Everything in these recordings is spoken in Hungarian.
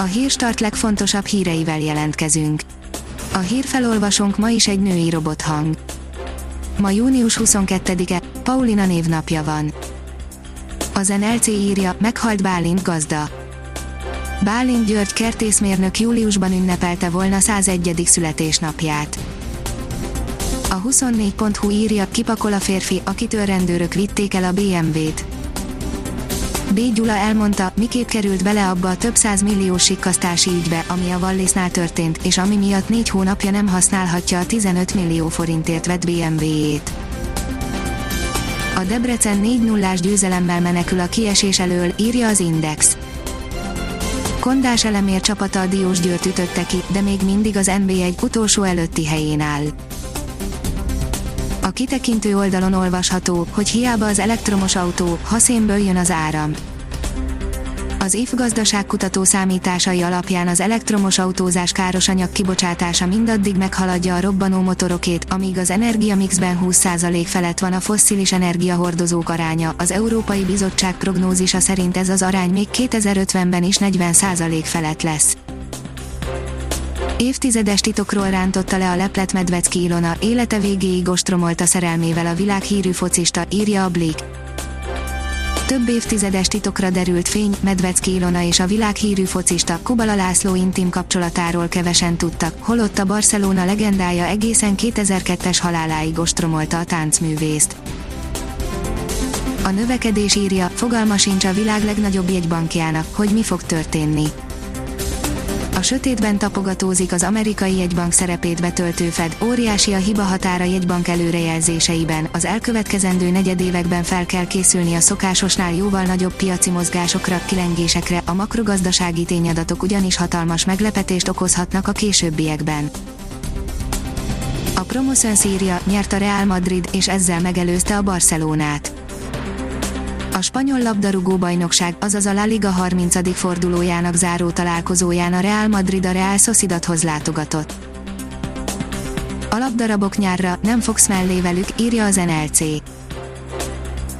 A hírstart legfontosabb híreivel jelentkezünk. A hírfelolvasónk ma is egy női robothang. Ma június 22-e, Paulina névnapja van. Az NLC írja, meghalt Bálint gazda. Bálint György kertészmérnök júliusban ünnepelte volna 101. születésnapját. A 24.hu írja, kipakol a férfi, akitől rendőrök vitték el a BMW-t. B. Gyula elmondta, miképp került bele abba a több száz milliós sikkasztási ügybe, ami a Wallisnál történt, és ami miatt négy hónapja nem használhatja a 15 millió forintért vett BMW-ét. A Debrecen 4 0 győzelemmel menekül a kiesés elől, írja az Index. Kondás elemér csapata a Diós Győrt ütötte ki, de még mindig az NB1 utolsó előtti helyén áll. A kitekintő oldalon olvasható, hogy hiába az elektromos autó, ha szénből jön az áram. Az IF gazdaságkutató számításai alapján az elektromos autózás káros anyag kibocsátása mindaddig meghaladja a robbanó motorokét, amíg az energiamixben 20% felett van a fosszilis energiahordozók aránya. Az Európai Bizottság prognózisa szerint ez az arány még 2050-ben is 40% felett lesz. Évtizedes titokról rántotta le a leplet Medvecki Ilona, élete végéig ostromolta szerelmével a világhírű focista, írja a Blick. Több évtizedes titokra derült fény, Medvecki Ilona és a világhírű focista Kubala László intim kapcsolatáról kevesen tudtak, holott a Barcelona legendája egészen 2002-es haláláig ostromolta a táncművészt. A növekedés írja, fogalma sincs a világ legnagyobb jegybankjának, hogy mi fog történni a sötétben tapogatózik az amerikai jegybank szerepét betöltő Fed, óriási a hiba határa jegybank előrejelzéseiben, az elkövetkezendő negyedévekben fel kell készülni a szokásosnál jóval nagyobb piaci mozgásokra, kilengésekre, a makrogazdasági tényadatok ugyanis hatalmas meglepetést okozhatnak a későbbiekben. A Promoszön Szíria nyert a Real Madrid, és ezzel megelőzte a Barcelonát a spanyol labdarúgó bajnokság, azaz a La Liga 30. fordulójának záró találkozóján a Real Madrid a Real Sociedadhoz látogatott. Labdarabok nyárra nem fogsz mellé velük, írja az NLC.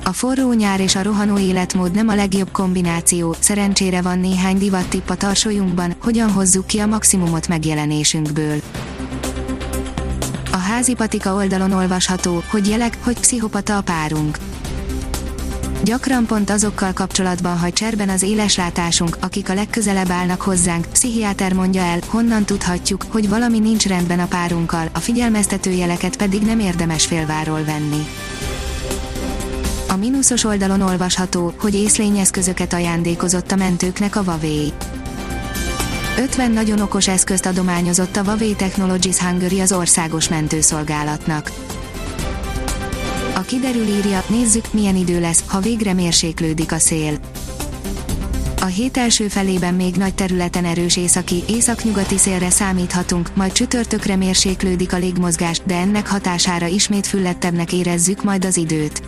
A forró nyár és a rohanó életmód nem a legjobb kombináció, szerencsére van néhány divattipp a tarsolyunkban, hogyan hozzuk ki a maximumot megjelenésünkből. A házi patika oldalon olvasható, hogy jelek, hogy pszichopata a párunk Gyakran pont azokkal kapcsolatban hagy cserben az éleslátásunk, akik a legközelebb állnak hozzánk, pszichiáter mondja el, honnan tudhatjuk, hogy valami nincs rendben a párunkkal, a figyelmeztető jeleket pedig nem érdemes félváról venni. A mínuszos oldalon olvasható, hogy észlényeszközöket ajándékozott a mentőknek a Huawei. 50 nagyon okos eszközt adományozott a Huawei Technologies Hungary az országos mentőszolgálatnak a kiderül írja, nézzük milyen idő lesz, ha végre mérséklődik a szél. A hét első felében még nagy területen erős északi, északnyugati szélre számíthatunk, majd csütörtökre mérséklődik a légmozgás, de ennek hatására ismét füllettebbnek érezzük majd az időt.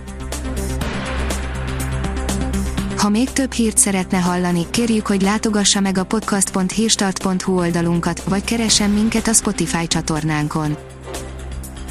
Ha még több hírt szeretne hallani, kérjük, hogy látogassa meg a podcast.hírstart.hu oldalunkat, vagy keressen minket a Spotify csatornánkon